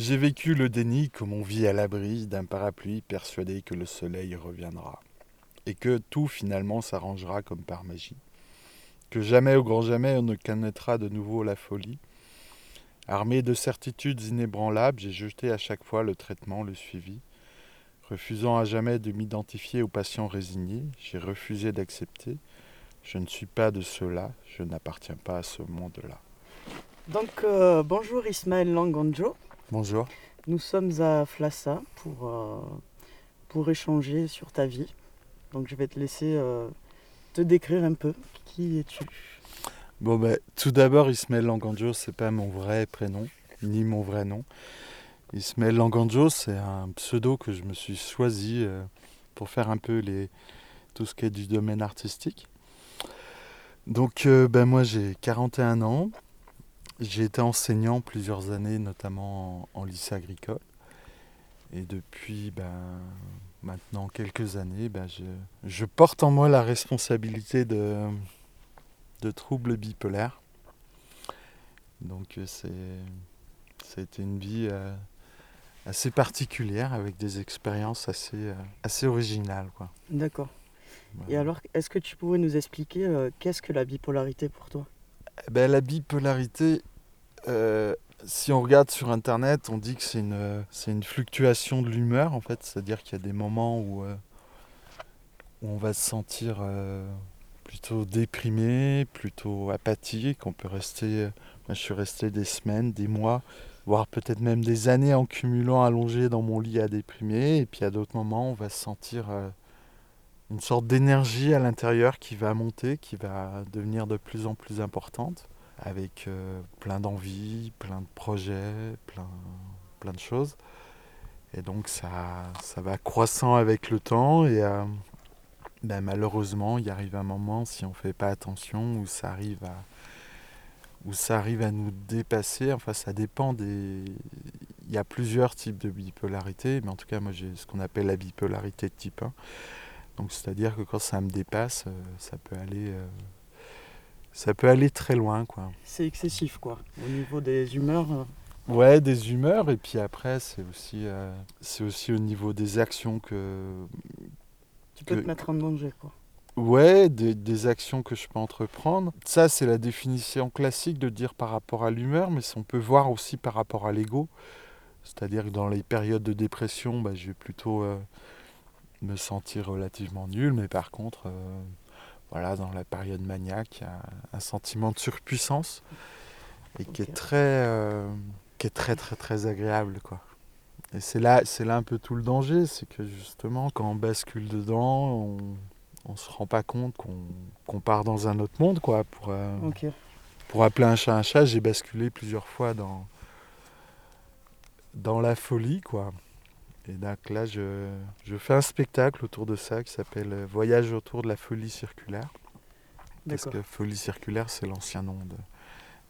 J'ai vécu le déni comme on vit à l'abri d'un parapluie persuadé que le soleil reviendra et que tout finalement s'arrangera comme par magie. Que jamais au grand jamais on ne connaîtra de nouveau la folie. Armé de certitudes inébranlables, j'ai jeté à chaque fois le traitement, le suivi. Refusant à jamais de m'identifier aux patients résignés, j'ai refusé d'accepter. Je ne suis pas de ceux-là, je n'appartiens pas à ce monde-là. Donc euh, bonjour Ismaël Langanjo. Bonjour. Nous sommes à Flassa pour, euh, pour échanger sur ta vie. Donc je vais te laisser euh, te décrire un peu. Qui es-tu Bon ben, tout d'abord Ismaël Langanjo, c'est pas mon vrai prénom, ni mon vrai nom. Ismaël Langanjo, c'est un pseudo que je me suis choisi euh, pour faire un peu les, tout ce qui est du domaine artistique. Donc euh, ben moi j'ai 41 ans, j'ai été enseignant plusieurs années, notamment en, en lycée agricole. Et depuis ben, maintenant quelques années, ben, je, je porte en moi la responsabilité de, de troubles bipolaires. Donc euh, c'est c'était une vie euh, assez particulière avec des expériences assez, euh, assez originales. Quoi. D'accord. Et alors, est-ce que tu pourrais nous expliquer euh, qu'est-ce que la bipolarité pour toi? Eh ben, la bipolarité, euh, si on regarde sur internet, on dit que c'est une, c'est une fluctuation de l'humeur en fait, c'est-à-dire qu'il y a des moments où, euh, on va se sentir euh, plutôt déprimé, plutôt apathique, on peut rester, moi je suis resté des semaines, des mois, voire peut-être même des années en cumulant allongé dans mon lit à déprimer, et puis à d'autres moments on va se sentir une sorte d'énergie à l'intérieur qui va monter, qui va devenir de plus en plus importante, avec euh, plein d'envies, plein de projets, plein, plein de choses. Et donc ça, ça va croissant avec le temps et euh, ben, malheureusement il arrive un moment si on ne fait pas attention où ça arrive à où ça arrive à nous dépasser. Enfin ça dépend des. Il y a plusieurs types de bipolarité, mais en tout cas moi j'ai ce qu'on appelle la bipolarité de type 1. Donc c'est-à-dire que quand ça me dépasse, euh, ça peut aller, ça peut aller très loin, quoi. C'est excessif, quoi. Au niveau des humeurs, euh, Ouais, des humeurs et puis après c'est aussi, euh, c'est aussi au niveau des actions que, tu peux Que- te mettre en danger, quoi. ouais, des, des actions que je peux entreprendre. Ça c'est la définition classique de dire par rapport à l'humeur, mais on peut voir aussi par rapport à l'ego. C'est-à-dire que dans les périodes de dépression, bah, je vais plutôt euh, me sentir relativement nul, mais par contre, euh, voilà, dans la période maniaque, a un sentiment de surpuissance et qui est très, euh, qui est très très très agréable, quoi. Et c'est là, c'est là un peu tout le danger, c'est que justement, quand on bascule dedans, on, on se rend pas compte qu'on qu'on part dans un autre monde, quoi. Pour, euh, pour appeler un chat un chat, j'ai basculé plusieurs fois dans, dans la folie, quoi. Et donc là, je, je fais un spectacle autour de ça qui s'appelle euh, Voyage autour de la folie circulaire. Parce que folie circulaire, c'est l'ancien nom de,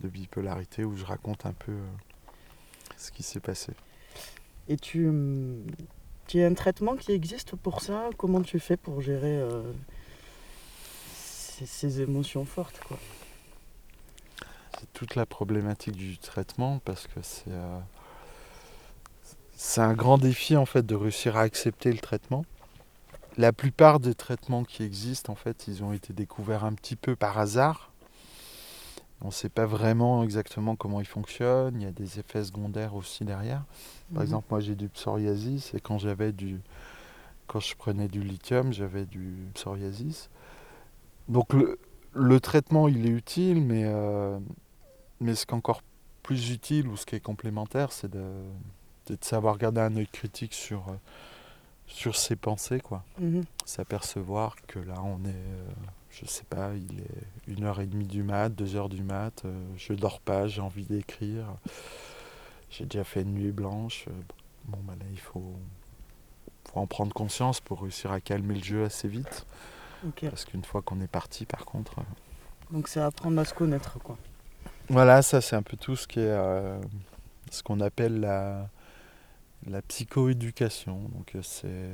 de bipolarité où je raconte un peu euh, ce qui s'est passé. Et tu, hum, tu as un traitement qui existe pour ça? Comment tu fais pour gérer euh, ces, ces émotions fortes, quoi? C'est toute la problématique du traitement parce que c'est euh, c'est un grand défi en fait de réussir à accepter le traitement. La plupart des traitements qui existent en fait, ils ont été découverts un petit peu par hasard. On ne sait pas vraiment exactement comment ils fonctionnent. Il y a des effets secondaires aussi derrière. Par Mhm. exemple, moi j'ai du psoriasis et quand j'avais du quand je prenais du lithium, j'avais du psoriasis. Donc le, le traitement il est utile, mais, euh, mais ce qui est encore plus utile ou ce qui est complémentaire, c'est de, de savoir garder un œil critique sur, euh, sur ses pensées, quoi. Mhm. S'apercevoir que là on est, euh, je sais pas, il est une heure et demie du mat, deux heures du mat, euh, je dors pas, j'ai envie d'écrire, j'ai déjà fait une nuit blanche. euh, bon bah là il faut, faut en prendre conscience pour réussir à calmer le jeu assez vite. Parce qu'une fois qu'on est parti, par contre. euh, Donc c'est apprendre à se connaître, quoi. Voilà, ça c'est un peu tout ce qui est euh, ce qu'on appelle la, la psychoéducation. Donc euh, c'est,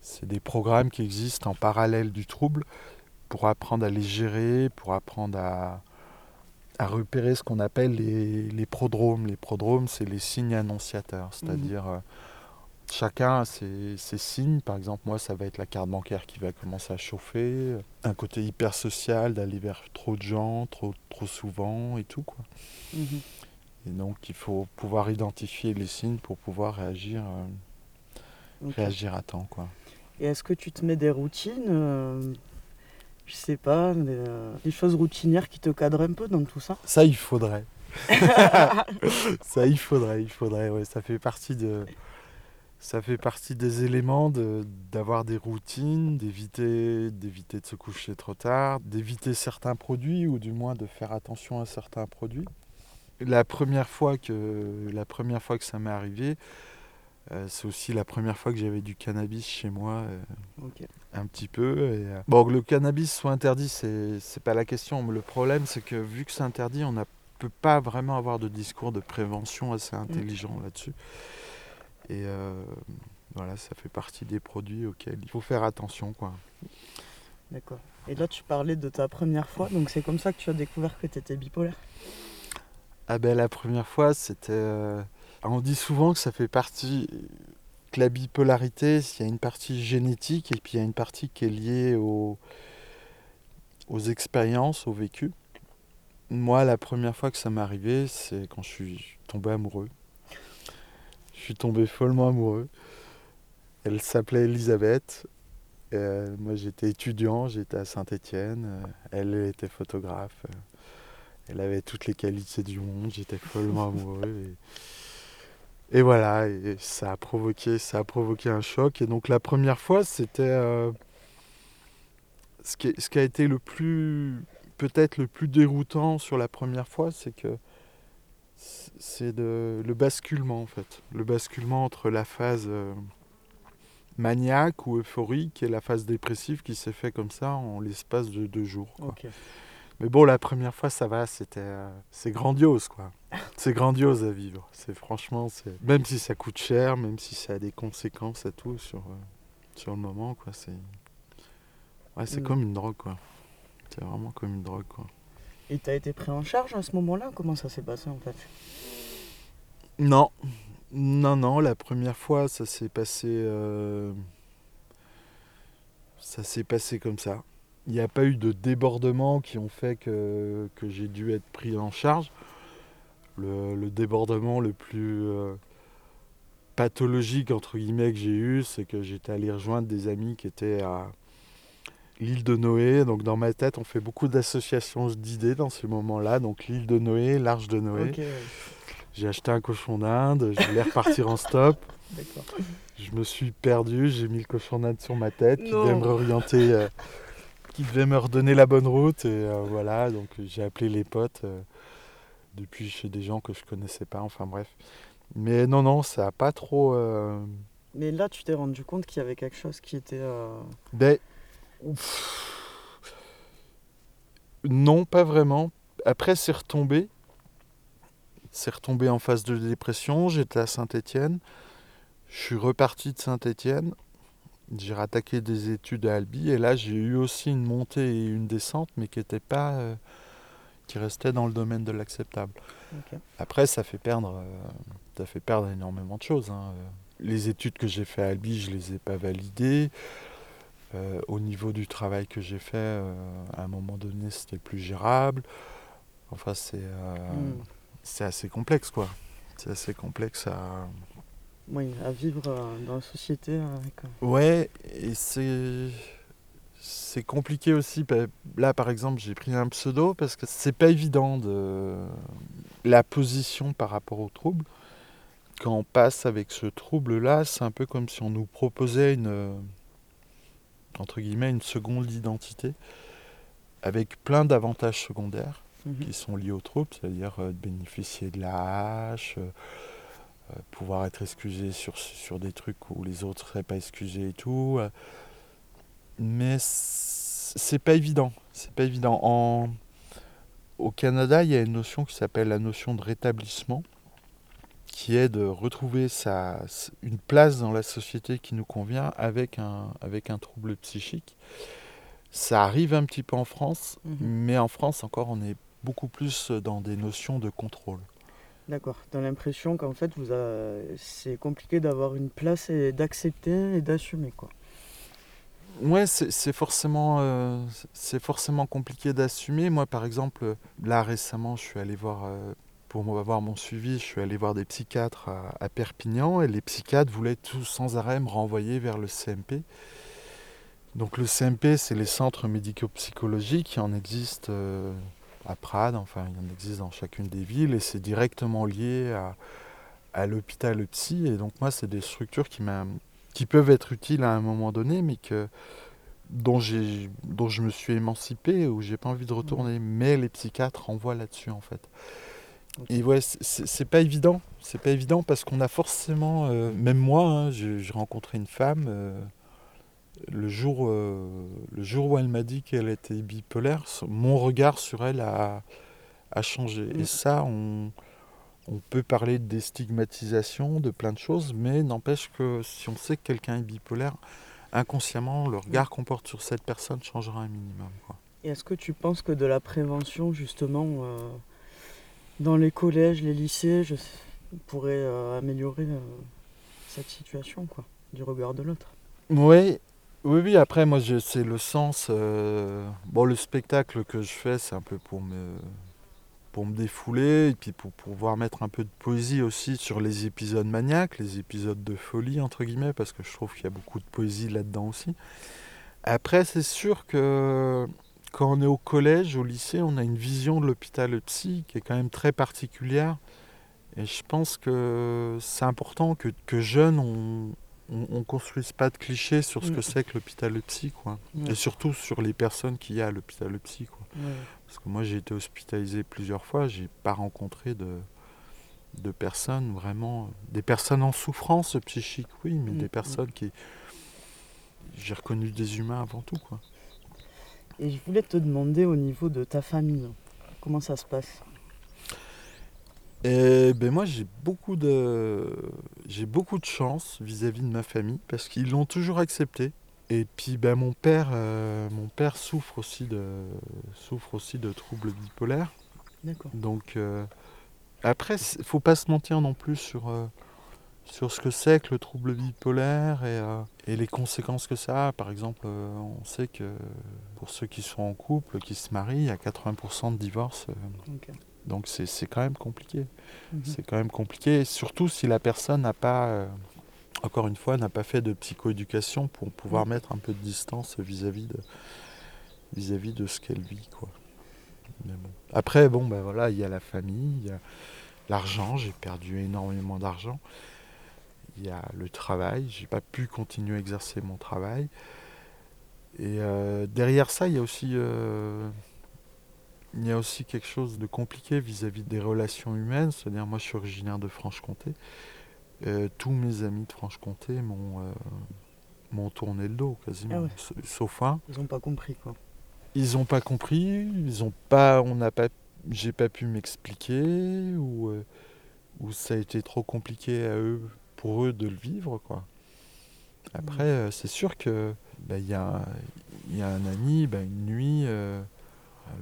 c'est des programmes qui existent en parallèle du trouble pour apprendre à les gérer, pour apprendre à, à repérer ce qu'on appelle les, les prodromes. Les prodromes, c'est les signes annonciateurs, c'est-à-dire euh, chacun a ses, ses signes. Par exemple, moi, ça va être la carte bancaire qui va commencer à chauffer, un côté hyper social, d'aller vers trop de gens, trop, trop souvent et tout. Quoi. Mhm. Et donc, il faut pouvoir identifier les signes pour pouvoir réagir, euh, réagir à temps. Quoi. Et est-ce que tu te mets des routines euh, Je sais pas, des, euh, des choses routinières qui te cadrent un peu dans tout ça? Ça, il faudrait. ça, il faudrait, il faudrait. Ouais, ça fait partie de, ça fait partie des éléments de d'avoir des routines, d'éviter, d'éviter de se coucher trop tard, d'éviter certains produits ou du moins de faire attention à certains produits. La première fois que, la première fois que ça m'est arrivé, euh, c'est aussi la première fois que j'avais du cannabis chez moi. euh, un petit peu. Et, euh, Bon, que le cannabis soit interdit, c'est c'est pas la question. Mais le problème, c'est que vu que c'est interdit, on ne peut pas vraiment avoir de discours de prévention assez intelligent là-dessus. Et voilà, ça fait partie des produits auxquels il faut faire attention. Quoi. D'accord. Et là, tu parlais de ta première fois, donc c'est comme ça que tu as découvert que tu étais bipolaire? Ah ben, la première fois, c'était. euh, On dit souvent que ça fait partie. que la bipolarité, il y a une partie génétique et puis il y a une partie qui est liée au- aux expériences, au vécu. Moi, la première fois que ça m'est arrivé, c'est quand je suis tombé amoureux. Je suis tombé follement amoureux. Elle s'appelait Elisabeth. Euh, moi, j'étais étudiant, j'étais à Saint-Étienne. elle elle était photographe. Elle avait toutes les qualités du monde. J'étais follement amoureux. Et, voilà, ça a provoqué, un choc. Et donc la première fois, c'était euh, ce, qui, a été le plus, peut-être le plus déroutant sur la première fois, c'est que c'est le basculement en fait, le basculement entre la phase euh, maniaque ou euphorique et la phase dépressive qui s'est fait comme ça en l'espace de deux jours. Mais bon, la première fois, ça va, c'était, euh, c'est grandiose, quoi. C'est grandiose à vivre. C'est franchement, c'est même si ça coûte cher, même si ça a des conséquences à tout sur euh, sur le moment, quoi. C'est ouais, c'est Mm. comme une drogue, quoi. C'est vraiment comme une drogue, quoi. Et tu as été pris en charge à ce moment-là? Comment ça s'est passé en fait? Non, non, non. La première fois, ça s'est passé, euh, ça s'est passé comme ça. Il n'y a pas eu de débordements qui ont fait que, que j'ai dû être pris en charge. Le, le débordement le plus euh, pathologique entre guillemets que j'ai eu, c'est que j'étais allé rejoindre des amis qui étaient à l'île de Noé. Donc dans ma tête, on fait beaucoup d'associations d'idées dans ces moments-là. Donc l'île de Noé, l'arche de Noé. J'ai acheté un cochon d'Inde, je voulais repartir en stop. Je me suis perdu, j'ai mis le cochon d'Inde sur ma tête, qui devait me réorienter, euh, qui devait me redonner la bonne route. Et euh, voilà, donc j'ai appelé les potes, euh, depuis chez des gens que je connaissais pas, enfin bref. Mais non, non, ça a pas trop. euh, Mais là, tu t'es rendu compte qu'il y avait quelque chose qui était. Ben. Non, pas vraiment. Après, c'est retombé. C'est retombé en phase de dépression. J'étais à Saint-Étienne. Je suis reparti de Saint-Étienne. J'ai rattaqué des études à Albi. Et là, j'ai eu aussi une montée et une descente, mais qui était pas. euh, qui restait dans le domaine de l'acceptable. Après, ça fait perdre, euh, ça fait perdre énormément de choses. hein. Les études que j'ai fait à Albi, je les ai pas validées. Euh, au niveau du travail que j'ai fait, à un moment donné, c'était plus gérable. Enfin, c'est Hmm. c'est assez complexe, quoi. C'est assez complexe à. Oui, à vivre euh, dans la société avec. euh, Ouais, et c'est c'est compliqué aussi. Là, par exemple, j'ai pris un pseudo parce que c'est pas évident de la position par rapport au trouble. Quand on passe avec ce trouble-là, c'est un peu comme si on nous proposait une euh, entre guillemets une seconde identité avec plein d'avantages secondaires mhm. qui sont liés au trouble, c'est-à-dire euh, de bénéficier de la hache, euh, pouvoir être excusé sur, sur des trucs où les autres ne seraient pas excusés et tout. euh. mais c'est pas évident. C'est pas évident. En, au Canada, il y a une notion qui s'appelle la notion de rétablissement, qui est de retrouver sa, une place dans la société qui nous convient avec un, avec un trouble psychique. Ça arrive un petit peu en France, Mhm. mais en France encore, on est beaucoup plus dans des notions de contrôle. D'accord. Tu as l'impression qu'en fait, vous c'est compliqué d'avoir une place et d'accepter et d'assumer, quoi. Ouais, c'est forcément, euh, c'est forcément compliqué d'assumer. Moi, par exemple, là récemment, je suis allé voir, euh, pour avoir mon suivi, je suis allé voir des psychiatres à, Perpignan et les psychiatres voulaient tout sans arrêt me renvoyer vers le CMP. Donc le CMP, c'est les centres médico-psychologiques, il en existe euh, à Prades, enfin il en existe dans chacune des villes et c'est directement lié à, à l'hôpital psy. Et donc moi, c'est des structures qui qui peuvent être utiles à un moment donné, mais que, dont, dont je me suis émancipé, où j'ai pas envie de retourner. Mais les psychiatres renvoient là-dessus, en fait. Et ouais, c'est pas évident. C'est pas évident parce qu'on a forcément, euh, même moi, hein, j'ai rencontré une femme. Euh, le jour, euh, le jour où elle m'a dit qu'elle était bipolaire, mon regard sur elle a, a changé. Et ça, on, on peut parler de déstigmatisation, de plein de choses, mais n'empêche que si on sait que quelqu'un est bipolaire, inconsciemment, le regard qu'on porte sur cette personne changera un minimum. Et est-ce que tu penses que de la prévention, justement, euh, dans les collèges, les lycées, je pourrait euh, améliorer cette situation, quoi, du regard de l'autre? Oui, oui, oui, après, moi, c'est le sens. bon, le spectacle que je fais, c'est un peu pour me pour me défouler et puis pour pouvoir mettre un peu de poésie aussi sur les épisodes maniaques, les épisodes de folie entre guillemets, parce que je trouve qu'il y a beaucoup de poésie là-dedans aussi. Après, c'est sûr que quand on est au collège, au lycée, on a une vision de l'hôpital psy qui est quand même très particulière. Et je pense que c'est important que, que jeunes, on, on, construise pas de clichés sur ce que mm. c'est que l'hôpital psy, quoi. Et surtout sur les personnes qu'il y a à l'hôpital psy, quoi. Parce que moi, j'ai été hospitalisé plusieurs fois, j'ai pas rencontré de, de personnes vraiment. Des personnes en souffrance psychique, oui, mais mm, des mm. personnes qui. J'ai reconnu des humains avant tout, quoi. Et je voulais te demander au niveau de ta famille, comment ça se passe? Et ben moi j'ai beaucoup de j'ai beaucoup de chance vis-à-vis de ma famille parce qu'ils l'ont toujours accepté. Et puis ben mon père euh, mon père souffre aussi de souffre aussi de troubles bipolaires. D'accord. Donc euh, après faut pas se mentir non plus sur euh, sur ce que c'est que le trouble bipolaire et, et, les conséquences que ça a. Par exemple, on sait que pour ceux qui sont en couple, qui se marient, il y a 80% de divorces. Donc c'est quand même compliqué. Mhm. C'est quand même compliqué, surtout si la personne n'a pas, euh, encore une fois, n'a pas fait de psychoéducation pour pouvoir mhm. mettre un peu de distance vis-à-vis de, vis-à-vis de ce qu'elle vit. Quoi. Après, bon, ben voilà, il y a la famille, il y a l'argent, j'ai perdu énormément d'argent. Il y a le travail, j'ai pas pu continuer à exercer mon travail. Et euh, derrière ça, il y a aussi euh, il y a aussi quelque chose de compliqué vis-à-vis des relations humaines. C'est-à-dire, moi, je suis originaire de Franche-Comté. Euh, tous mes amis de Franche-Comté m'ont euh, tourné le dos quasiment, ah sauf un. Ils n'ont pas compris quoi. Ils n'ont pas compris. Ils ont pas. On n'a pas. J'ai pas pu m'expliquer ou euh, ou ça a été trop compliqué à eux pour eux de le vivre quoi. Après, c'est sûr que bah, il y, a, y, a un ami, bah, une nuit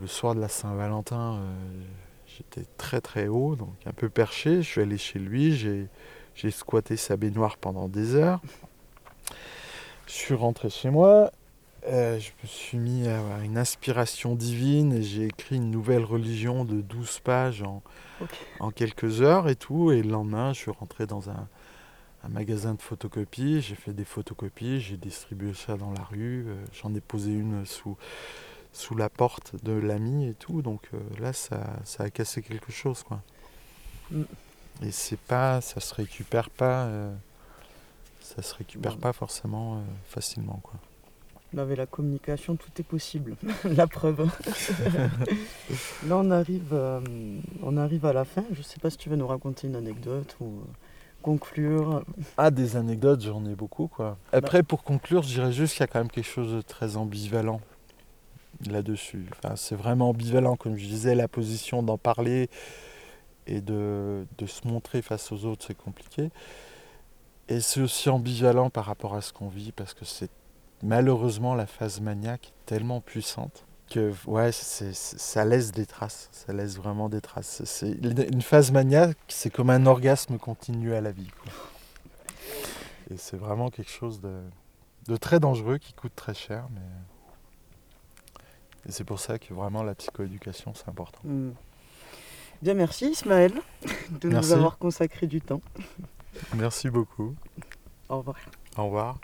le soir de la Saint-Valentin, euh, j'étais très très haut, donc un peu perché. Je suis allé chez lui, j'ai squatté sa baignoire pendant des heures. Je suis rentré chez moi, euh, je me suis mis à avoir une inspiration divine et j'ai écrit une nouvelle religion de 12 pages en, en, quelques heures et tout. Et le lendemain, je suis rentré dans un, un magasin de photocopies, j'ai fait des photocopies, j'ai distribué ça dans la rue, euh, j'en ai posé une sous sous la porte de l'ami et tout. Donc euh, là, ça, ça, a cassé quelque chose, quoi. Mm. Et c'est pas, ça se récupère pas, euh, ça se récupère pas forcément euh, facilement, quoi. avec la communication, tout est possible. la preuve. là, on arrive, on arrive à la fin. Je sais pas si tu veux nous raconter une anecdote ou conclure. Ah, des anecdotes, j'en ai beaucoup, quoi. Après, pour conclure, je dirais juste qu'il y a quand même quelque chose de très ambivalent là-dessus. Enfin, c'est vraiment ambivalent, comme je disais, la position d'en parler et de, de, se montrer face aux autres, c'est compliqué. Et c'est aussi ambivalent par rapport à ce qu'on vit, parce que c'est malheureusement la phase maniaque tellement puissante que ouais, c'est- ça laisse des traces. Ça laisse vraiment des traces. C'est une phase maniaque, c'est comme un orgasme continu à la vie. Et c'est vraiment quelque chose de, de très dangereux qui coûte très cher. Et c'est pour ça que vraiment la psychoéducation, c'est important. Hmm. Bien, merci Ismaël de Merci. nous avoir consacré du temps. Merci beaucoup. Au revoir. Au revoir.